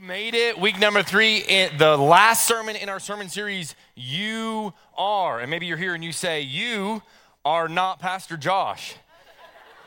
made it. Week number three, the last sermon in our sermon series, You Are. And maybe you're here and you say, You are not Pastor Josh.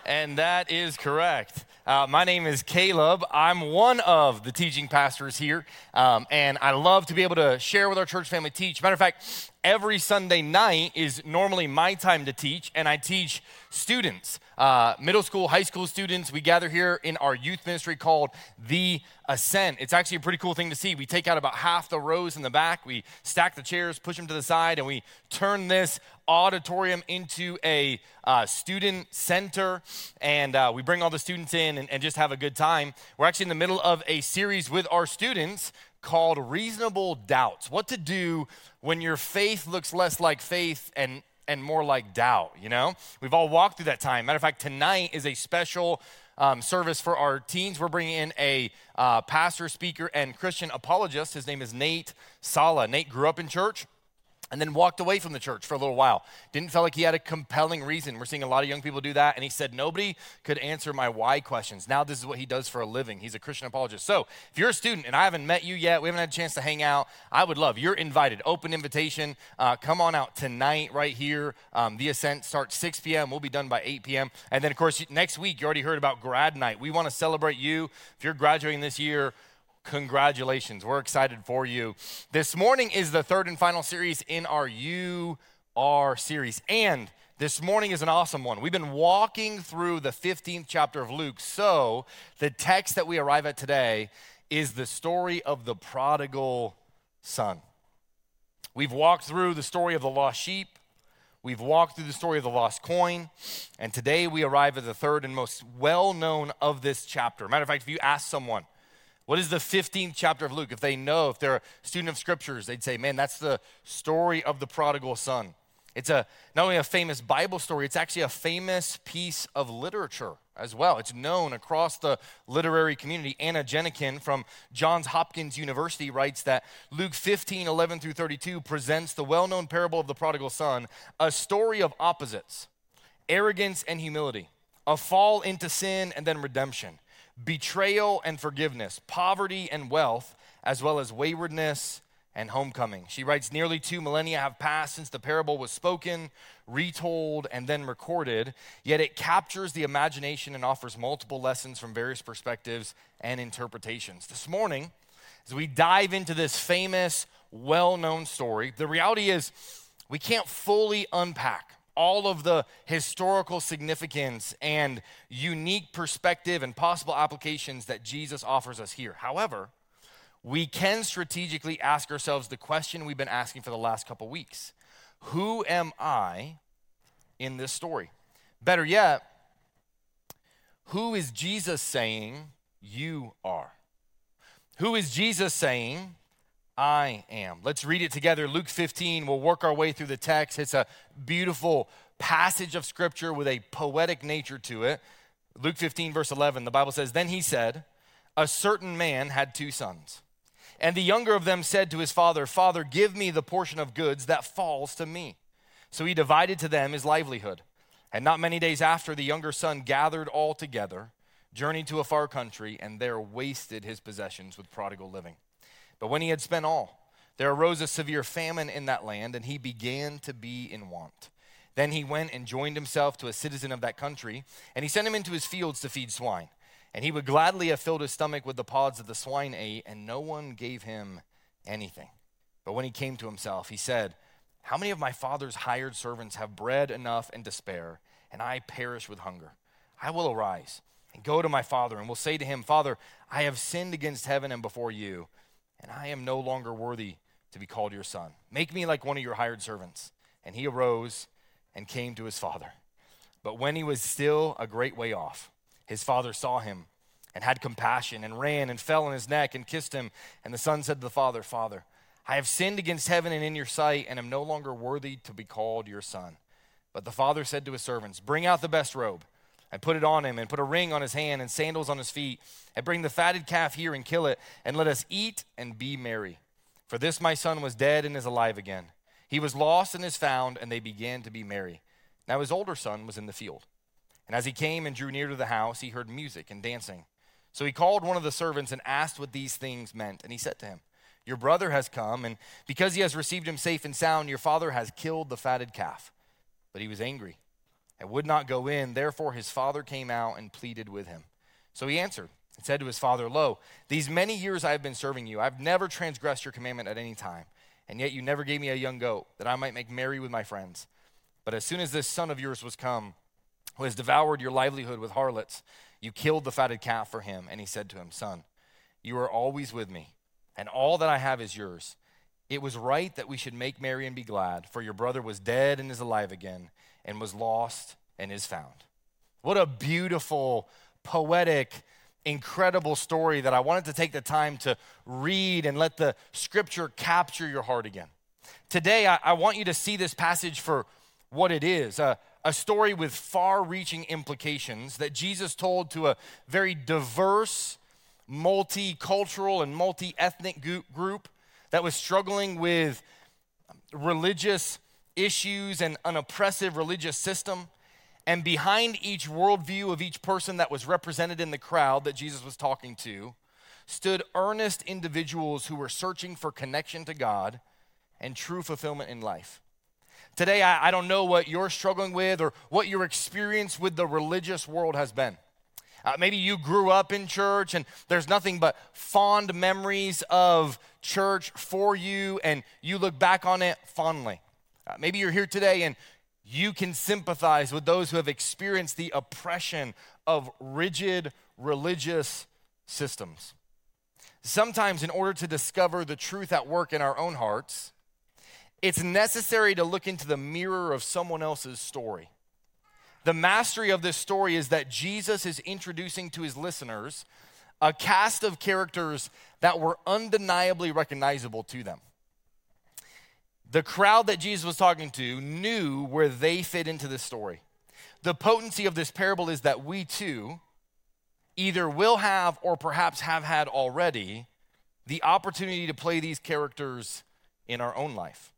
And that is correct. Uh, my name is Caleb. I'm one of the teaching pastors here, um, and I love to be able to share with our church family, teach. Matter of fact, every Sunday night is normally my time to teach, and I teach students, uh, middle school, high school students. We gather here in our youth ministry called The Ascent. It's actually a pretty cool thing to see. We take out about half the rows in the back, we stack the chairs, push them to the side, and we turn this auditorium into a uh, student center, and uh, we bring all the students in and, and just have a good time. We're actually in the middle of a series with our students called Reasonable Doubts. What to do when your faith looks less like faith and and more like doubt, you know? We've all walked through that time. Matter of fact, tonight is a special um, service for our teens. We're bringing in a uh, pastor, speaker, and Christian apologist. His name is Nate Sala. Nate grew up in church and then walked away from the church for a little while. Didn't feel like he had a compelling reason. We're seeing a lot of young people do that. And he said, Nobody could answer my why questions. Now, this is what he does for a living. He's a Christian apologist. So, if you're a student and I haven't met you yet, we haven't had a chance to hang out, I would love, you're invited. Open invitation. Uh, come on out tonight, right here. Um, the Ascent starts 6 p.m. We'll be done by 8 p.m. And then, of course, next week, you already heard about grad night. We want to celebrate you. If you're graduating this year, Congratulations. We're excited for you. This morning is the third and final series in our You Are series. And this morning is an awesome one. We've been walking through the 15th chapter of Luke. So the text that we arrive at today is the story of the prodigal son. We've walked through the story of the lost sheep. We've walked through the story of the lost coin, and today we arrive at the third and most well known of this chapter. Matter of fact, if you ask someone, what is the 15th chapter of Luke? If they know, if they're a student of scriptures, they'd say, man, that's the story of the prodigal son. It's a not only a famous Bible story, it's actually a famous piece of literature as well. It's known across the literary community. Anna Jenekin from Johns Hopkins University writes that Luke 15, 11 through 32 presents the well known parable of the prodigal son, a story of opposites, arrogance and humility, a fall into sin and then redemption betrayal and forgiveness, poverty and wealth, as well as waywardness and homecoming. She writes Nearly two millennia have passed since the parable was spoken, retold, and then recorded, yet it captures the imagination and offers multiple lessons from various perspectives and interpretations. This morning, as we dive into this famous, well known story, the reality is we can't fully unpack all of the historical significance and unique perspective and possible applications that Jesus offers us here. However, we can strategically ask ourselves the question we've been asking for the last couple weeks Who am I in this story? Better yet, who is Jesus saying you are? Who is Jesus saying I am. Let's read it together. Luke 15, we'll work our way through the text. It's a beautiful passage of scripture with a poetic nature to it. Luke 15, verse 11, the Bible says, Then he said, A certain man had two sons. And the younger of them said to his father, Father, give me the portion of goods that falls to me. So he divided to them his livelihood. And not many days after, the younger son gathered all together, journeyed to a far country, and there wasted his possessions with prodigal living. But when he had spent all, there arose a severe famine in that land, and he began to be in want. Then he went and joined himself to a citizen of that country, and he sent him into his fields to feed swine. And he would gladly have filled his stomach with the pods that the swine ate, and no one gave him anything. But when he came to himself, he said, How many of my father's hired servants have bread enough and to spare, and I perish with hunger? I will arise and go to my father, and will say to him, Father, I have sinned against heaven and before you and I am no longer worthy to be called your son. Make me like one of your hired servants. And he arose and came to his father. But when he was still a great way off, his father saw him and had compassion and ran and fell on his neck and kissed him. And the son said to the father, Father, I have sinned against heaven and in your sight, and am no longer worthy to be called your son. But the father said to his servants, Bring out the best robe and put it on him, and put a ring on his hand and sandals on his feet, and bring the fatted calf here and kill it, and let us eat and be merry. For this my son was dead and is alive again. He was lost and is found, and they began to be merry. Now his older son was in the field. And as he came and drew near to the house, he heard music and dancing. So he called one of the servants and asked what these things meant. And he said to him, Your brother has come, and because he has received him safe and sound, your father has killed the fatted calf. But he was angry and would not go in. Therefore his father came out and pleaded with him. So he answered and said to his father, Lo, these many years I have been serving you. I've never transgressed your commandment at any time. And yet you never gave me a young goat that I might make merry with my friends. But as soon as this son of yours was come, who has devoured your livelihood with harlots, you killed the fatted calf for him. And he said to him, Son, you are always with me, and all that I have is yours. It was right that we should make merry and be glad, for your brother was dead and is alive again, and was lost and is found. What a beautiful, poetic, incredible story that I wanted to take the time to read and let the scripture capture your heart again. Today, I, I want you to see this passage for what it is. Uh, a story with far reaching implications that Jesus told to a very diverse, multicultural, and multi ethnic group that was struggling with religious issues and an oppressive religious system. And behind each worldview of each person that was represented in the crowd that Jesus was talking to stood earnest individuals who were searching for connection to God and true fulfillment in life. Today, I, I don't know what you're struggling with or what your experience with the religious world has been. Uh, maybe you grew up in church and there's nothing but fond memories of church for you and you look back on it fondly. Uh, maybe you're here today and you can sympathize with those who have experienced the oppression of rigid religious systems. Sometimes, in order to discover the truth at work in our own hearts, it's necessary to look into the mirror of someone else's story. The mastery of this story is that Jesus is introducing to his listeners a cast of characters that were undeniably recognizable to them. The crowd that Jesus was talking to knew where they fit into this story. The potency of this parable is that we too either will have or perhaps have had already the opportunity to play these characters in our own life.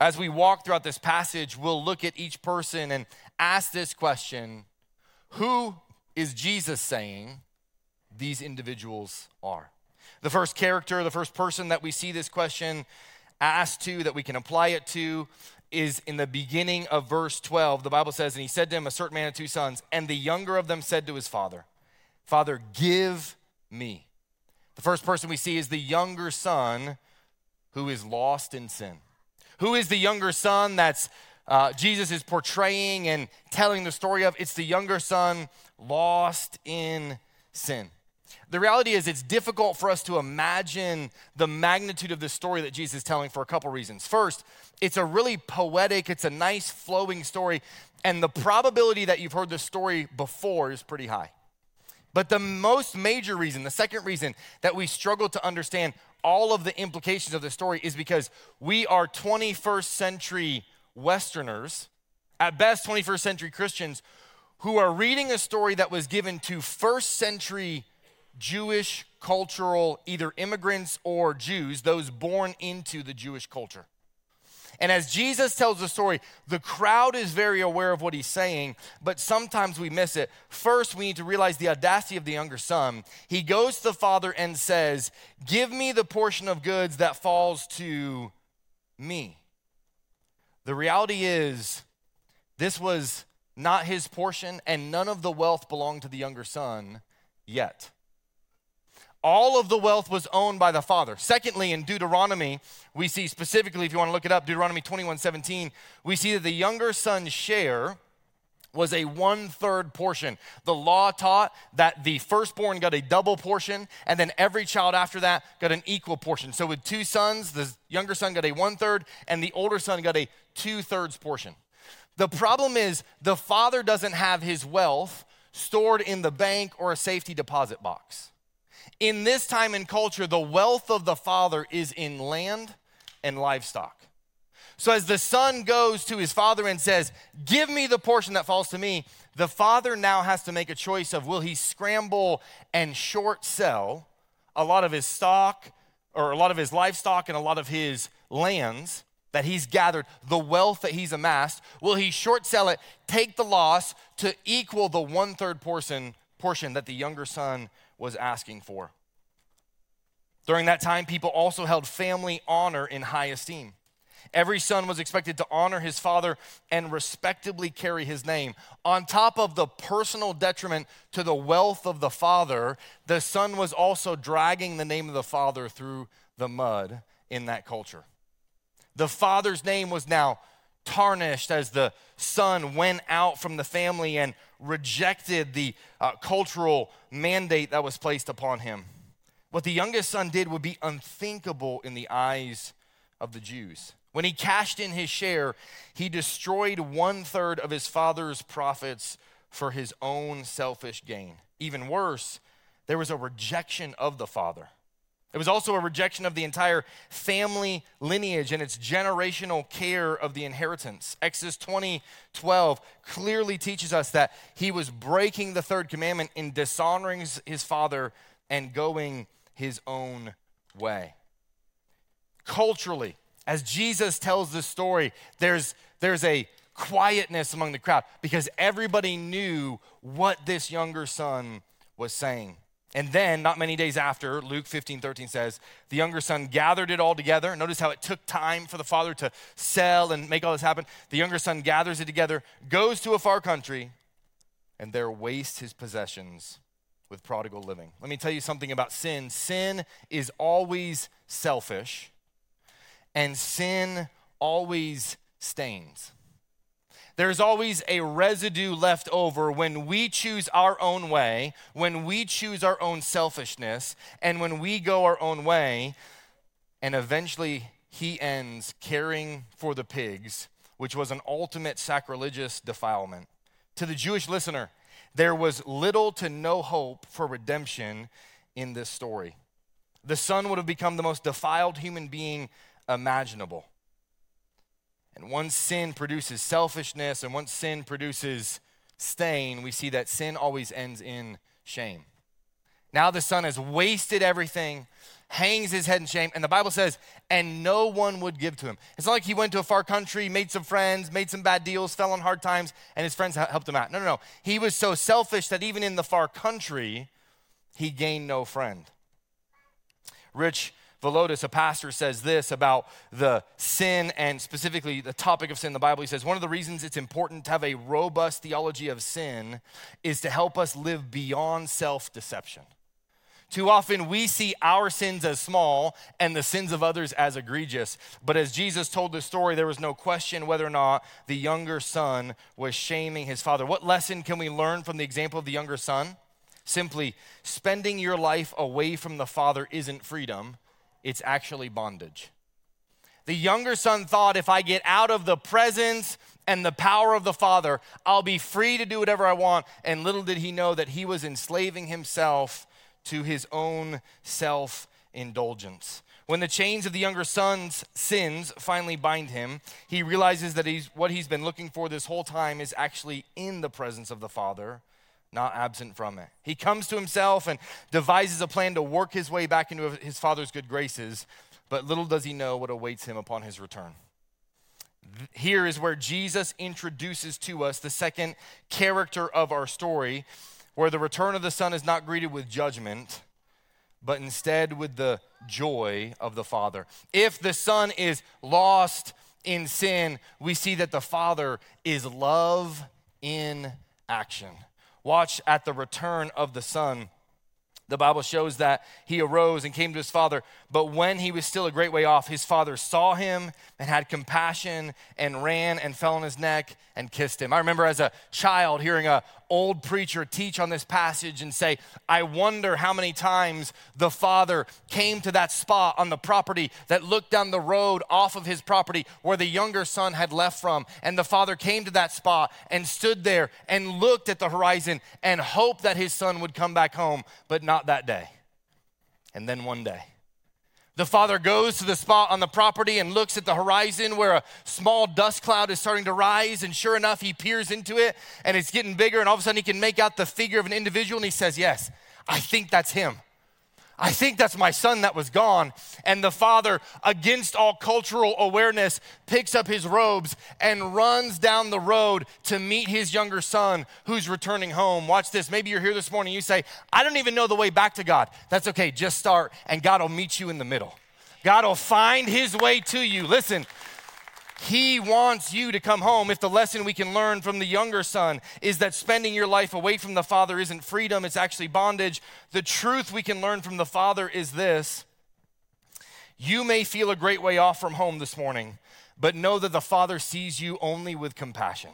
As we walk throughout this passage, we'll look at each person and ask this question Who is Jesus saying these individuals are? The first character, the first person that we see this question asked to, that we can apply it to, is in the beginning of verse 12. The Bible says, And he said to him, A certain man had two sons, and the younger of them said to his father, Father, give me. The first person we see is the younger son who is lost in sin. Who is the younger son that's uh, Jesus is portraying and telling the story of? It's the younger son lost in sin. The reality is, it's difficult for us to imagine the magnitude of the story that Jesus is telling for a couple reasons. First, it's a really poetic, it's a nice flowing story, and the probability that you've heard the story before is pretty high. But the most major reason, the second reason that we struggle to understand all of the implications of the story is because we are 21st century Westerners, at best 21st century Christians, who are reading a story that was given to first century Jewish cultural either immigrants or Jews, those born into the Jewish culture. And as Jesus tells the story, the crowd is very aware of what he's saying, but sometimes we miss it. First, we need to realize the audacity of the younger son. He goes to the father and says, Give me the portion of goods that falls to me. The reality is, this was not his portion, and none of the wealth belonged to the younger son yet all of the wealth was owned by the father. Secondly, in Deuteronomy, we see specifically, if you want to look it up, Deuteronomy 21 17, we see that the younger son's share was a one third portion. The law taught that the firstborn got a double portion, and then every child after that got an equal portion. So, with two sons, the younger son got a one third, and the older son got a two thirds portion. The problem is the father doesn't have his wealth stored in the bank or a safety deposit box. In this time and culture, the wealth of the father is in land and livestock. So as the son goes to his father and says, Give me the portion that falls to me, the father now has to make a choice of will he scramble and short sell a lot of his stock or a lot of his livestock and a lot of his lands that he's gathered, the wealth that he's amassed, will he short sell it, take the loss to equal the one third portion portion that the younger son was asking for. During that time, people also held family honor in high esteem. Every son was expected to honor his father and respectably carry his name. On top of the personal detriment to the wealth of the father, the son was also dragging the name of the father through the mud in that culture. The father's name was now tarnished as the son went out from the family and rejected the uh, cultural mandate that was placed upon him. What the youngest son did would be unthinkable in the eyes of the Jews. When he cashed in his share, he destroyed one third of his father's profits for his own selfish gain. Even worse, there was a rejection of the father. It was also a rejection of the entire family lineage and its generational care of the inheritance. Exodus 20 12 clearly teaches us that he was breaking the third commandment in dishonoring his father and going his own way. Culturally, as Jesus tells this story, there's, there's a quietness among the crowd because everybody knew what this younger son was saying. And then, not many days after, Luke 15, 13 says, the younger son gathered it all together. Notice how it took time for the father to sell and make all this happen. The younger son gathers it together, goes to a far country, and there wastes his possessions with prodigal living. Let me tell you something about sin sin is always selfish, and sin always stains. There's always a residue left over when we choose our own way, when we choose our own selfishness, and when we go our own way, and eventually he ends caring for the pigs, which was an ultimate sacrilegious defilement. To the Jewish listener, there was little to no hope for redemption in this story. The son would have become the most defiled human being imaginable. And once sin produces selfishness and once sin produces stain, we see that sin always ends in shame. Now the son has wasted everything, hangs his head in shame, and the Bible says, and no one would give to him. It's not like he went to a far country, made some friends, made some bad deals, fell on hard times, and his friends helped him out. No, no, no. He was so selfish that even in the far country, he gained no friend. Rich Villodas, a pastor, says this about the sin and specifically the topic of sin in the Bible. He says, One of the reasons it's important to have a robust theology of sin is to help us live beyond self deception. Too often we see our sins as small and the sins of others as egregious. But as Jesus told the story, there was no question whether or not the younger son was shaming his father. What lesson can we learn from the example of the younger son? Simply, spending your life away from the father isn't freedom, it's actually bondage. The younger son thought if I get out of the presence and the power of the Father, I'll be free to do whatever I want. And little did he know that he was enslaving himself to his own self indulgence. When the chains of the younger son's sins finally bind him, he realizes that he's, what he's been looking for this whole time is actually in the presence of the Father not absent from it. He comes to himself and devises a plan to work his way back into his father's good graces, but little does he know what awaits him upon his return. Here is where Jesus introduces to us the second character of our story, where the return of the Son is not greeted with judgment, but instead with the joy of the Father. If the Son is lost in sin, we see that the Father is love in action. Watch at the return of the Son. The Bible shows that he arose and came to his father, but when he was still a great way off, his father saw him and had compassion and ran and fell on his neck and kissed him. I remember as a child hearing a old preacher teach on this passage and say, I wonder how many times the father came to that spot on the property that looked down the road off of his property where the younger son had left from. And the father came to that spot and stood there and looked at the horizon and hoped that his son would come back home, but not that day. And then one day, the father goes to the spot on the property and looks at the horizon where a small dust cloud is starting to rise. And sure enough, he peers into it and it's getting bigger. And all of a sudden, he can make out the figure of an individual and he says, Yes, I think that's him. I think that's my son that was gone. And the father, against all cultural awareness, picks up his robes and runs down the road to meet his younger son who's returning home. Watch this. Maybe you're here this morning. You say, I don't even know the way back to God. That's okay. Just start, and God will meet you in the middle. God will find his way to you. Listen, he wants you to come home. If the lesson we can learn from the younger son is that spending your life away from the father isn't freedom, it's actually bondage, the truth we can learn from the father is this you may feel a great way off from home this morning, but know that the father sees you only with compassion.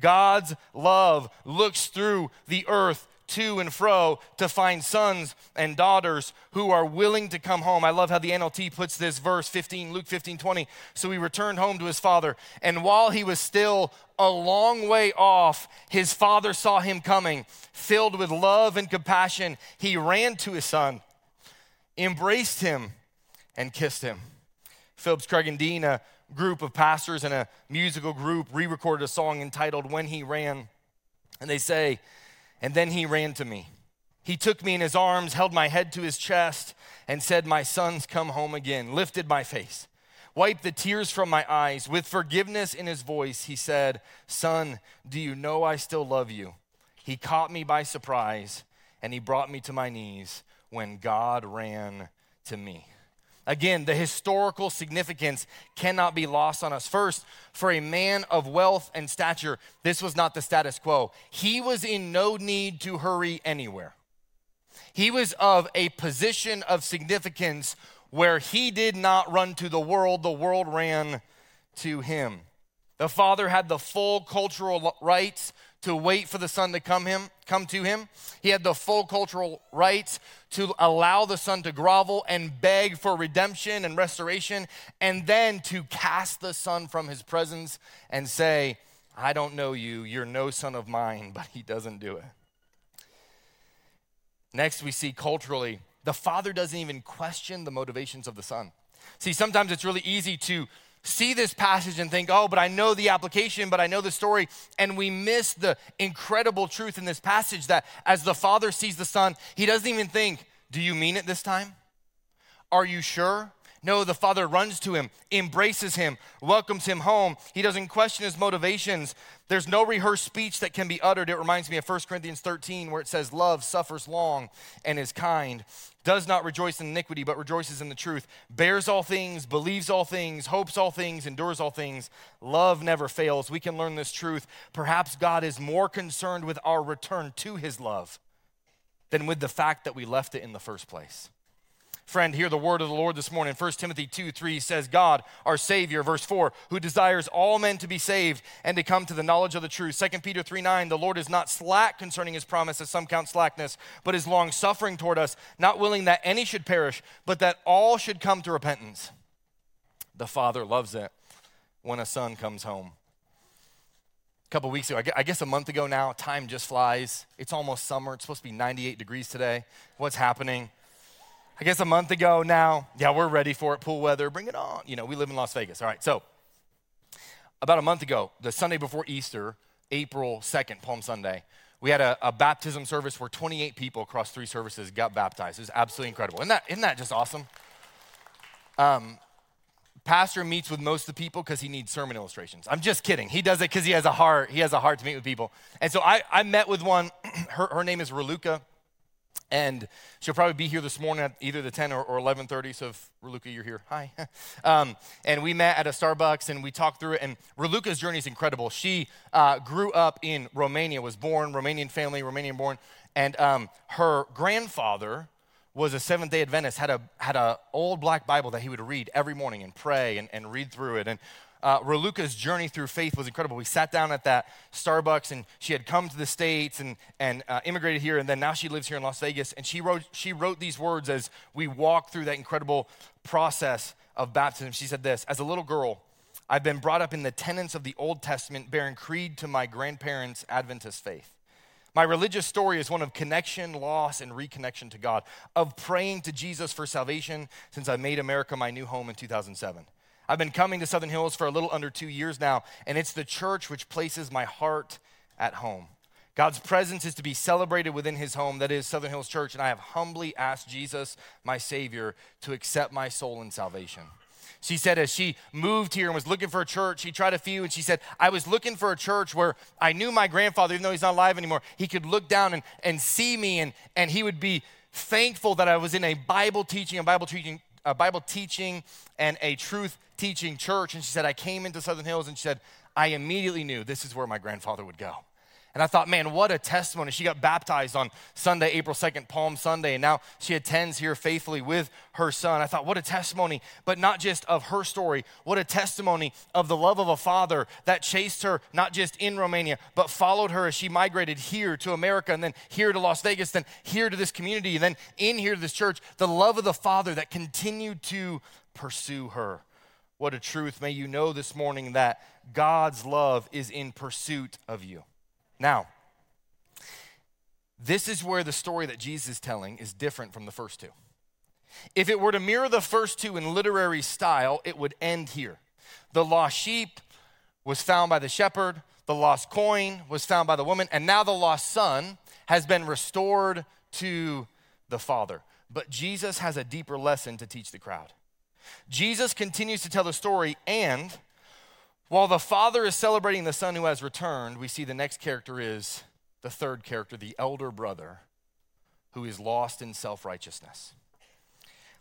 God's love looks through the earth to and fro to find sons and daughters who are willing to come home. I love how the NLT puts this verse 15, Luke 15, 20. So he returned home to his father, and while he was still a long way off, his father saw him coming. Filled with love and compassion, he ran to his son, embraced him, and kissed him. Phillips Craig and Dean, a group of pastors and a musical group, re recorded a song entitled When He Ran. And they say, and then he ran to me. He took me in his arms, held my head to his chest, and said, My son's come home again, lifted my face, wiped the tears from my eyes. With forgiveness in his voice, he said, Son, do you know I still love you? He caught me by surprise, and he brought me to my knees when God ran to me. Again, the historical significance cannot be lost on us. First, for a man of wealth and stature, this was not the status quo. He was in no need to hurry anywhere. He was of a position of significance where he did not run to the world, the world ran to him. The father had the full cultural rights to wait for the son to come him come to him. He had the full cultural rights to allow the son to grovel and beg for redemption and restoration and then to cast the son from his presence and say, "I don't know you. You're no son of mine." But he doesn't do it. Next we see culturally, the father doesn't even question the motivations of the son. See, sometimes it's really easy to see this passage and think, oh, but I know the application, but I know the story. And we miss the incredible truth in this passage that as the father sees the son, he doesn't even think, do you mean it this time? Are you sure? No, the father runs to him, embraces him, welcomes him home. He doesn't question his motivations. There's no rehearsed speech that can be uttered. It reminds me of 1 Corinthians 13, where it says, Love suffers long and is kind, does not rejoice in iniquity, but rejoices in the truth, bears all things, believes all things, hopes all things, endures all things. Love never fails. We can learn this truth. Perhaps God is more concerned with our return to his love than with the fact that we left it in the first place. Friend, hear the word of the Lord this morning. 1 Timothy 2 3 says, God, our Savior, verse 4, who desires all men to be saved and to come to the knowledge of the truth. 2 Peter 3 9, the Lord is not slack concerning his promise, as some count slackness, but is long suffering toward us, not willing that any should perish, but that all should come to repentance. The Father loves it when a son comes home. A couple weeks ago, I guess a month ago now, time just flies. It's almost summer. It's supposed to be 98 degrees today. What's happening? I guess a month ago now, yeah, we're ready for it. Pool weather, bring it on. You know, we live in Las Vegas. All right, so about a month ago, the Sunday before Easter, April 2nd, Palm Sunday, we had a, a, baptism service where 28 people across three services got baptized. It was absolutely incredible. Isn't that, isn't that just awesome? Um, pastor meets with most of the people because he needs sermon illustrations. I'm just kidding. He does it because he has a heart. He has a heart to meet with people. And so I, I met with one. her, her name is Raluca and she'll probably be here this morning at either the 10 or, or 11.30 so if Raluca you're here hi. Um, and we met at a starbucks and we talked through it. And Raluca's journey is incredible. She uh, grew up in romania was born romanian family romanian born. And um, her grandfather was a seventh day adventist had a had a old black bible that he would read every morning and pray and, and read through it. And uh, Raluca's journey through faith was incredible. We sat down at that Starbucks, and she had come to the States and, and uh, immigrated here, and then now she lives here in Las Vegas. And she wrote, she wrote these words as we walked through that incredible process of baptism. She said this As a little girl, I've been brought up in the tenets of the Old Testament, bearing creed to my grandparents' Adventist faith. My religious story is one of connection, loss, and reconnection to God, of praying to Jesus for salvation since I made America my new home in 2007. I've been coming to Southern Hills for a little under two years now, and it's the church which places my heart at home. God's presence is to be celebrated within his home, that is Southern Hills Church, and I have humbly asked Jesus, my Savior, to accept my soul in salvation. She said, as she moved here and was looking for a church, she tried a few, and she said, I was looking for a church where I knew my grandfather, even though he's not alive anymore, he could look down and, and see me, and, and he would be thankful that I was in a Bible teaching, a Bible teaching, a Bible teaching, and a truth teaching church. And she said, I came into Southern Hills, and she said, I immediately knew this is where my grandfather would go. And I thought, man, what a testimony. She got baptized on Sunday, April 2nd, Palm Sunday, and now she attends here faithfully with her son. I thought, what a testimony, but not just of her story, what a testimony of the love of a father that chased her, not just in Romania, but followed her as she migrated here to America, and then here to Las Vegas, then here to this community, and then in here to this church. The love of the father that continued to pursue her. What a truth. May you know this morning that God's love is in pursuit of you. Now, this is where the story that Jesus is telling is different from the first two. If it were to mirror the first two in literary style, it would end here. The lost sheep was found by the shepherd, the lost coin was found by the woman, and now the lost son has been restored to the father. But Jesus has a deeper lesson to teach the crowd. Jesus continues to tell the story, and while the father is celebrating the son who has returned, we see the next character is the third character, the elder brother, who is lost in self righteousness.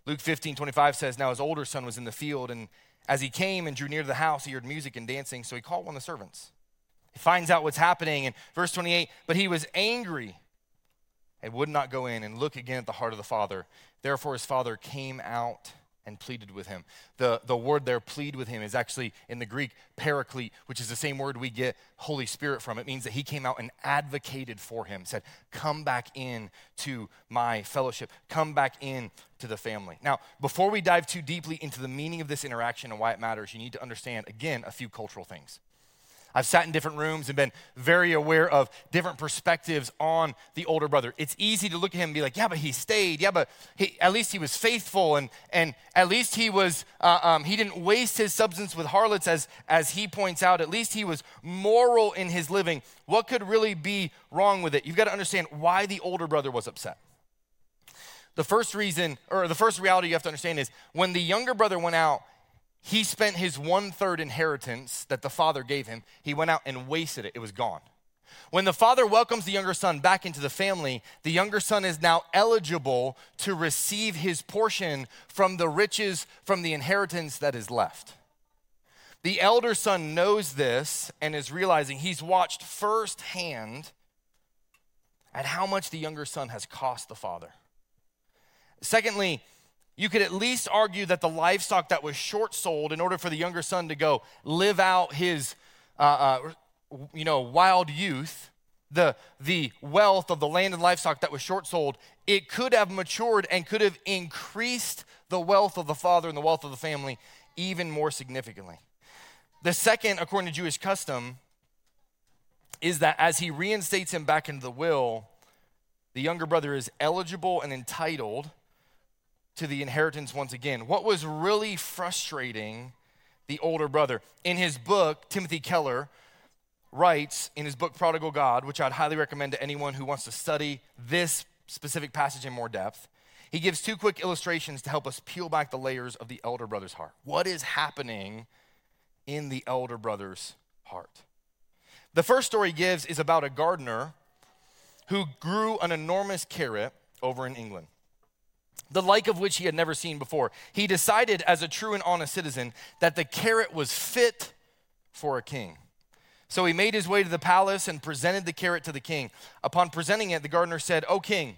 Luke 15, 25 says, Now his older son was in the field, and as he came and drew near to the house, he heard music and dancing, so he called one of the servants. He finds out what's happening, and verse 28 But he was angry and would not go in and look again at the heart of the father. Therefore his father came out and pleaded with him. The, the word there, plead with him, is actually in the Greek paraclete, which is the same word we get Holy Spirit from. It means that he came out and advocated for him, said, Come back in to my fellowship, come back in to the family. Now, before we dive too deeply into the meaning of this interaction and why it matters, you need to understand, again, a few cultural things. I've sat in different rooms and been very aware of different perspectives on the older brother. It's easy to look at him and be like, yeah, but he stayed. Yeah, but he, at least he was faithful. And, and at least he was, uh, um, he didn't waste his substance with harlots, as, as he points out. At least he was moral in his living. What could really be wrong with it? You've got to understand why the older brother was upset. The first reason, or the first reality you have to understand is when the younger brother went out, he spent his one third inheritance that the father gave him, he went out and wasted it. It was gone. When the father welcomes the younger son back into the family, the younger son is now eligible to receive his portion from the riches, from the inheritance that is left. The elder son knows this and is realizing he's watched firsthand at how much the younger son has cost the father. Secondly, you could at least argue that the livestock that was short sold in order for the younger son to go live out his uh, uh, you know wild youth the the wealth of the land and livestock that was short sold it could have matured and could have increased the wealth of the father and the wealth of the family even more significantly. The second according to jewish custom is that as he reinstates him back into the will the younger brother is eligible and entitled to the inheritance once again. What was really frustrating the older brother? In his book, Timothy Keller writes in his book, Prodigal God, which I'd highly recommend to anyone who wants to study this specific passage in more depth. He gives two quick illustrations to help us peel back the layers of the elder brother's heart. What is happening in the elder brother's heart? The first story he gives is about a gardener who grew an enormous carrot over in England the like of which he had never seen before. He decided, as a true and honest citizen, that the carrot was fit for a king. So he made his way to the palace and presented the carrot to the king. Upon presenting it, the gardener said, O king,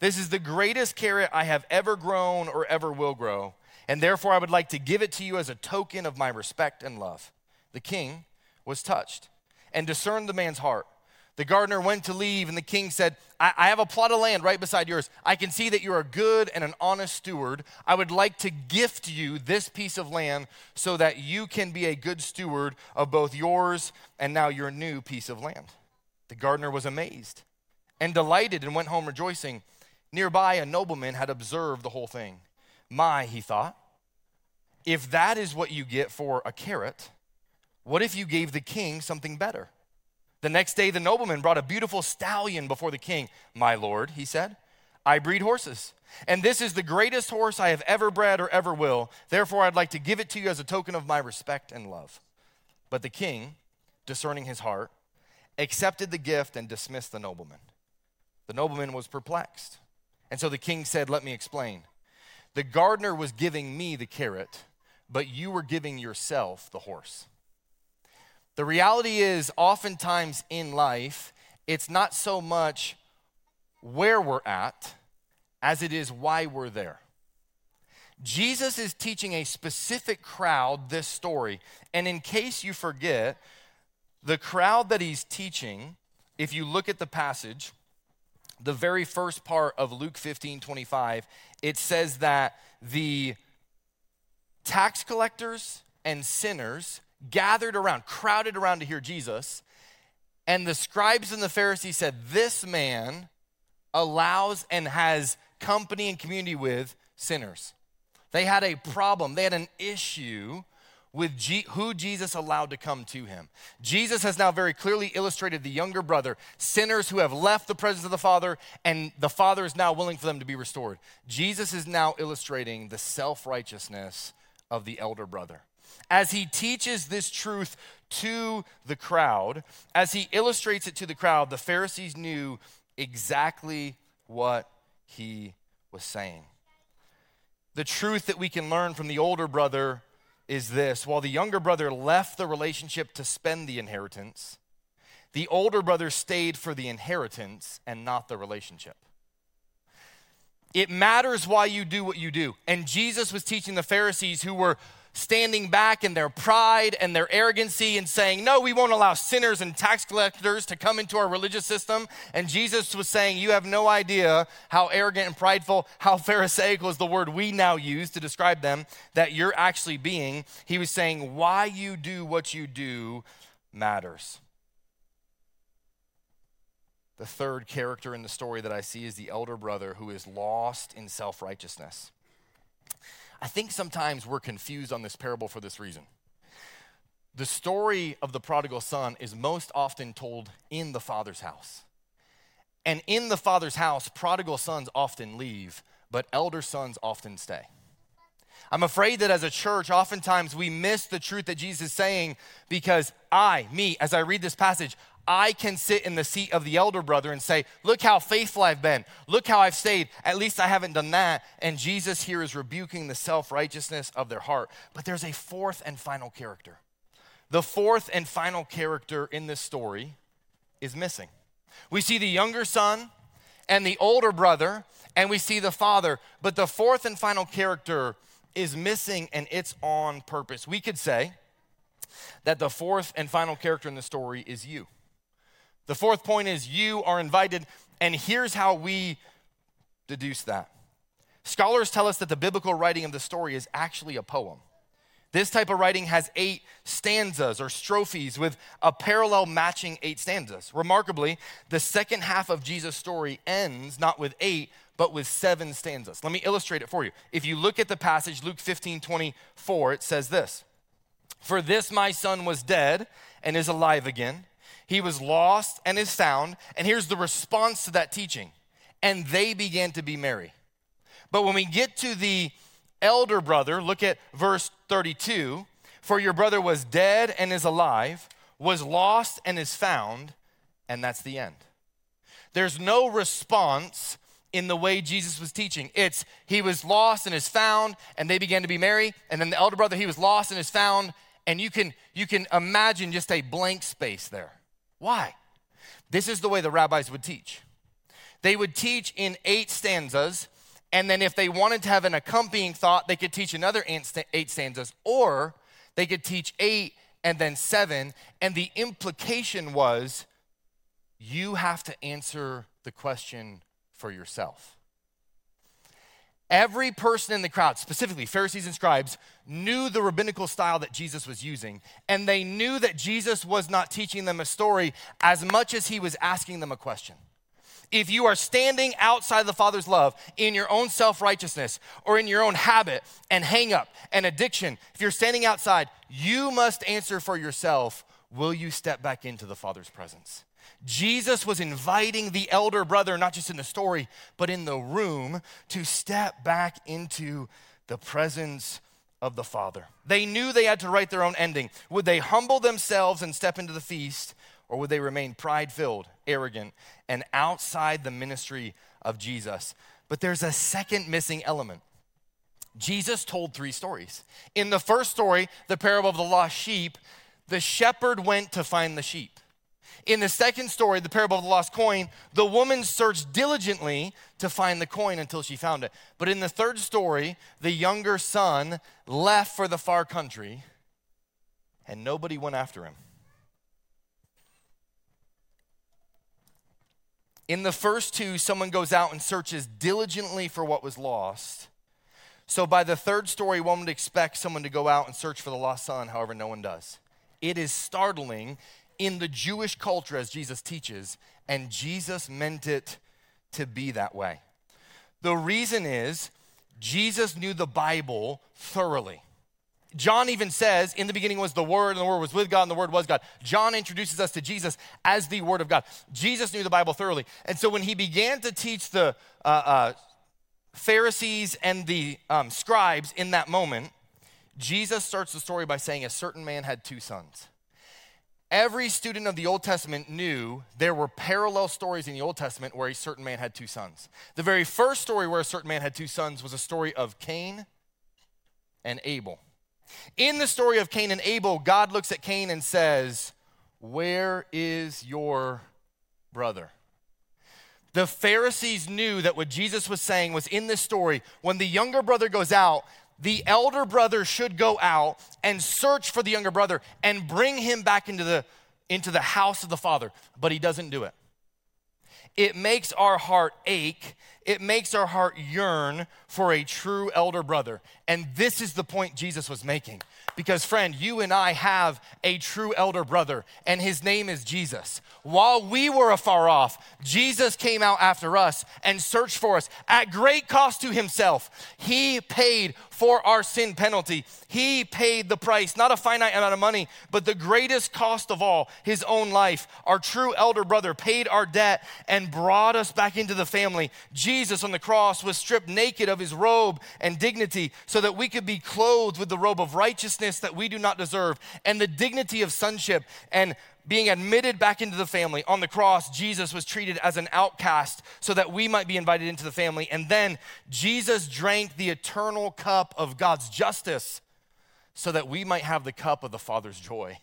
this is the greatest carrot I have ever grown or ever will grow, and therefore I would like to give it to you as a token of my respect and love. The king was touched and discerned the man's heart. The gardener went to leave, and the king said, I, I, have a plot of land right beside yours. I can see that you're a good and an honest steward. I would like to gift you this piece of land so that you can be a good steward of both yours and now your new piece of land. The gardener was amazed and delighted and went home rejoicing. Nearby, a nobleman had observed the whole thing. My, he thought, if that is what you get for a carrot, what if you gave the king something better? The next day, the nobleman brought a beautiful stallion before the king. My lord, he said, I breed horses, and this is the greatest horse I have ever bred or ever will. Therefore, I'd like to give it to you as a token of my respect and love. But the king, discerning his heart, accepted the gift and dismissed the nobleman. The nobleman was perplexed. And so the king said, Let me explain. The gardener was giving me the carrot, but you were giving yourself the horse. The reality is, oftentimes in life, it's not so much where we're at as it is why we're there. Jesus is teaching a specific crowd this story. And in case you forget, the crowd that he's teaching, if you look at the passage, the very first part of Luke 15 25, it says that the tax collectors and sinners gathered around, crowded around to hear Jesus. And the scribes and the Pharisees said, This man allows and has company and community with sinners. They had a problem, they had an issue with G- who Jesus allowed to come to him. Jesus has now very clearly illustrated the younger brother, sinners who have left the presence of the Father, and the Father is now willing for them to be restored. Jesus is now illustrating the self righteousness of the elder brother as he teaches this truth to the crowd, as he illustrates it to the crowd, the Pharisees knew exactly what he was saying. The truth that we can learn from the older brother is this while the younger brother left the relationship to spend the inheritance, the older brother stayed for the inheritance and not the relationship. It matters why you do what you do. And Jesus was teaching the Pharisees who were standing back in their pride and their arrogancy and saying, No, we won't allow sinners and tax collectors to come into our religious system. And Jesus was saying, You have no idea how arrogant and prideful, how Pharisaical is the word we now use to describe them, that you're actually being. He was saying, Why you do what you do matters. The third character in the story that I see is the elder brother who is lost in self righteousness. I think sometimes we're confused on this parable for this reason. The story of the prodigal son is most often told in the father's house. And in the father's house, prodigal sons often leave, but elder sons often stay. I'm afraid that as a church, oftentimes we miss the truth that Jesus is saying because I, me, as I read this passage, I can sit in the seat of the elder brother and say, Look how faithful I've been. Look how I've stayed. At least I haven't done that. And Jesus here is rebuking the self righteousness of their heart. But there's a fourth and final character. The fourth and final character in this story is missing. We see the younger son and the older brother, and we see the father. But the fourth and final character is missing, and it's on purpose. We could say that the fourth and final character in the story is you. The fourth point is you are invited, and here's how we deduce that. Scholars tell us that the biblical writing of the story is actually a poem. This type of writing has eight stanzas or strophes with a parallel matching eight stanzas. Remarkably, the second half of Jesus' story ends not with eight, but with seven stanzas. Let me illustrate it for you. If you look at the passage, Luke 15 24, it says this For this my son was dead and is alive again. He was lost and is found. And here's the response to that teaching. And they began to be merry. But when we get to the elder brother, look at verse 32 For your brother was dead and is alive, was lost and is found. And that's the end. There's no response in the way Jesus was teaching. It's he was lost and is found, and they began to be merry. And then the elder brother, he was lost and is found. And you can you can imagine just a blank space there. Why? This is the way the rabbis would teach. They would teach in eight stanzas, and then if they wanted to have an accompanying thought, they could teach another eight stanzas, or they could teach eight and then seven. And the implication was you have to answer the question for yourself. Every person in the crowd, specifically Pharisees and scribes, knew the rabbinical style that Jesus was using, and they knew that Jesus was not teaching them a story as much as he was asking them a question. If you are standing outside the Father's love in your own self righteousness or in your own habit and hang up and addiction, if you're standing outside, you must answer for yourself will you step back into the Father's presence? Jesus was inviting the elder brother, not just in the story, but in the room, to step back into the presence of the Father. They knew they had to write their own ending. Would they humble themselves and step into the feast, or would they remain pride filled, arrogant, and outside the ministry of Jesus? But there's a second missing element. Jesus told three stories. In the first story, the parable of the lost sheep, the shepherd went to find the sheep. In the second story, the parable of the lost coin, the woman searched diligently to find the coin until she found it. But in the third story, the younger son left for the far country and nobody went after him. In the first two, someone goes out and searches diligently for what was lost. So by the third story, one would expect someone to go out and search for the lost son, however, no one does. It is startling in the Jewish culture as Jesus teaches, and Jesus meant it to be that way. The reason is Jesus knew the Bible thoroughly. John even says, in the beginning was the Word, and the Word was with God, and the Word was God. John introduces us to Jesus as the Word of God. Jesus knew the Bible thoroughly. And so when he began to teach the uh, uh, Pharisees and the um, scribes in that moment, Jesus starts the story by saying, A certain man had two sons. Every student of the Old Testament knew there were parallel stories in the Old Testament where a certain man had two sons. The very first story where a certain man had two sons was a story of Cain and Abel. In the story of Cain and Abel, God looks at Cain and says, Where is your brother? The Pharisees knew that what Jesus was saying was in this story, when the younger brother goes out, the elder brother should go out and search for the younger brother and bring him back into the, into the house of the father, but he doesn't do it. It makes our heart ache. It makes our heart yearn for a true elder brother. And this is the point Jesus was making. Because, friend, you and I have a true elder brother, and his name is Jesus. While we were afar off, Jesus came out after us and searched for us at great cost to himself. He paid for our sin penalty. He paid the price, not a finite amount of money, but the greatest cost of all, his own life. Our true elder brother paid our debt and brought us back into the family. Jesus on the cross was stripped naked of his robe and dignity so that we could be clothed with the robe of righteousness that we do not deserve and the dignity of sonship and being admitted back into the family. On the cross, Jesus was treated as an outcast so that we might be invited into the family. And then Jesus drank the eternal cup of God's justice so that we might have the cup of the Father's joy.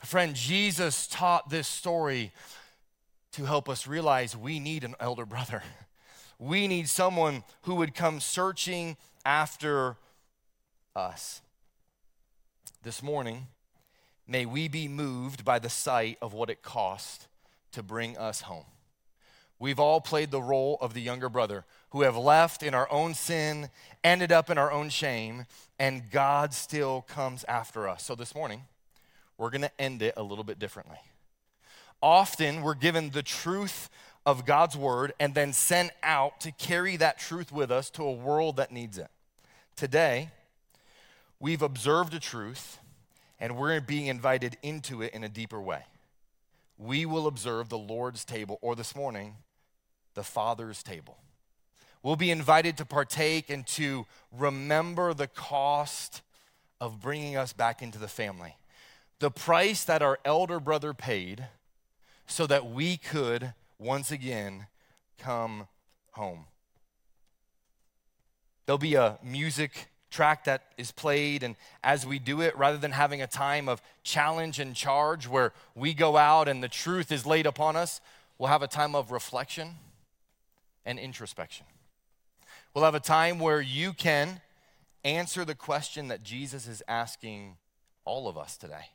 Friend, Jesus taught this story to help us realize we need an elder brother. We need someone who would come searching after us. This morning, may we be moved by the sight of what it cost to bring us home. We've all played the role of the younger brother who have left in our own sin, ended up in our own shame, and God still comes after us. So this morning, we're going to end it a little bit differently. Often, we're given the truth of God's word and then sent out to carry that truth with us to a world that needs it. Today, we've observed a truth and we're being invited into it in a deeper way. We will observe the Lord's table, or this morning, the Father's table. We'll be invited to partake and to remember the cost of bringing us back into the family. The price that our elder brother paid so that we could once again come home. There'll be a music track that is played, and as we do it, rather than having a time of challenge and charge where we go out and the truth is laid upon us, we'll have a time of reflection and introspection. We'll have a time where you can answer the question that Jesus is asking all of us today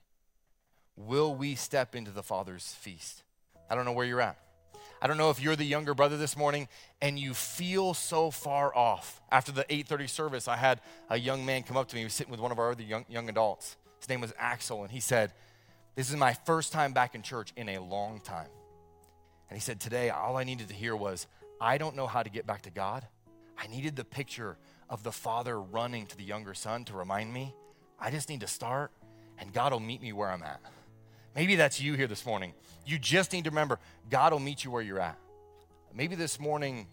Will we step into the Father's feast? I don't know where you're at. I don't know if you're the younger brother this morning and you feel so far off. After the 8:30 service, I had a young man come up to me. He was sitting with one of our other young, young adults. His name was Axel, and he said, This is my first time back in church in a long time. And he said, Today, all I needed to hear was, I don't know how to get back to God. I needed the picture of the father running to the younger son to remind me, I just need to start, and God will meet me where I'm at. Maybe that's you here this morning. You just need to remember God will meet you where you're at. Maybe this morning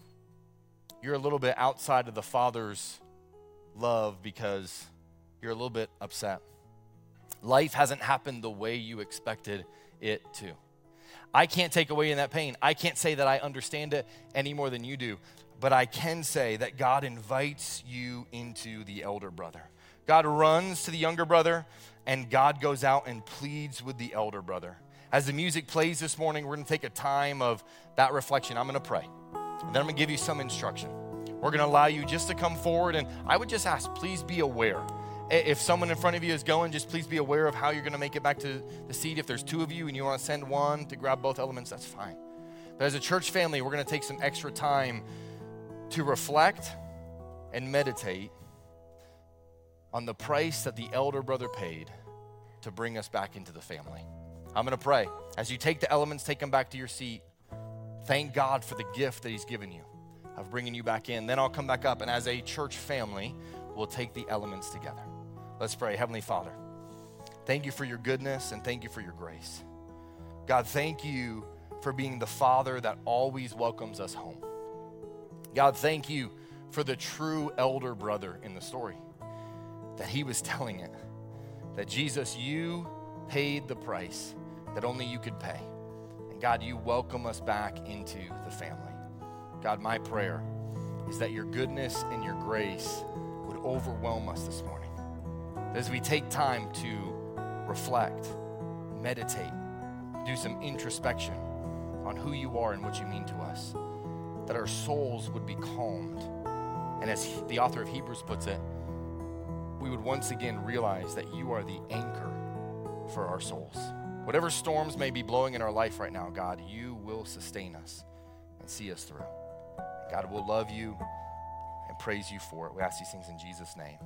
you're a little bit outside of the Father's love because you're a little bit upset. Life hasn't happened the way you expected it to. I can't take away in that pain. I can't say that I understand it any more than you do, but I can say that God invites you into the elder brother. God runs to the younger brother, and God goes out and pleads with the elder brother. As the music plays this morning, we're gonna take a time of that reflection. I'm gonna pray, and then I'm gonna give you some instruction. We're gonna allow you just to come forward, and I would just ask, please be aware if someone in front of you is going, just please be aware of how you're going to make it back to the seat. If there's two of you and you want to send one to grab both elements, that's fine. But as a church family, we're going to take some extra time to reflect and meditate on the price that the elder brother paid to bring us back into the family. I'm going to pray. As you take the elements, take them back to your seat. Thank God for the gift that He's given you of bringing you back in. Then I'll come back up, and as a church family, we'll take the elements together. Let's pray. Heavenly Father, thank you for your goodness and thank you for your grace. God, thank you for being the Father that always welcomes us home. God, thank you for the true elder brother in the story, that he was telling it, that Jesus, you paid the price that only you could pay. And God, you welcome us back into the family. God, my prayer is that your goodness and your grace would overwhelm us this morning as we take time to reflect, meditate, do some introspection on who you are and what you mean to us, that our souls would be calmed. And as the author of Hebrews puts it, we would once again realize that you are the anchor for our souls. Whatever storms may be blowing in our life right now, God, you will sustain us and see us through. God will love you and praise you for it. We ask these things in Jesus' name.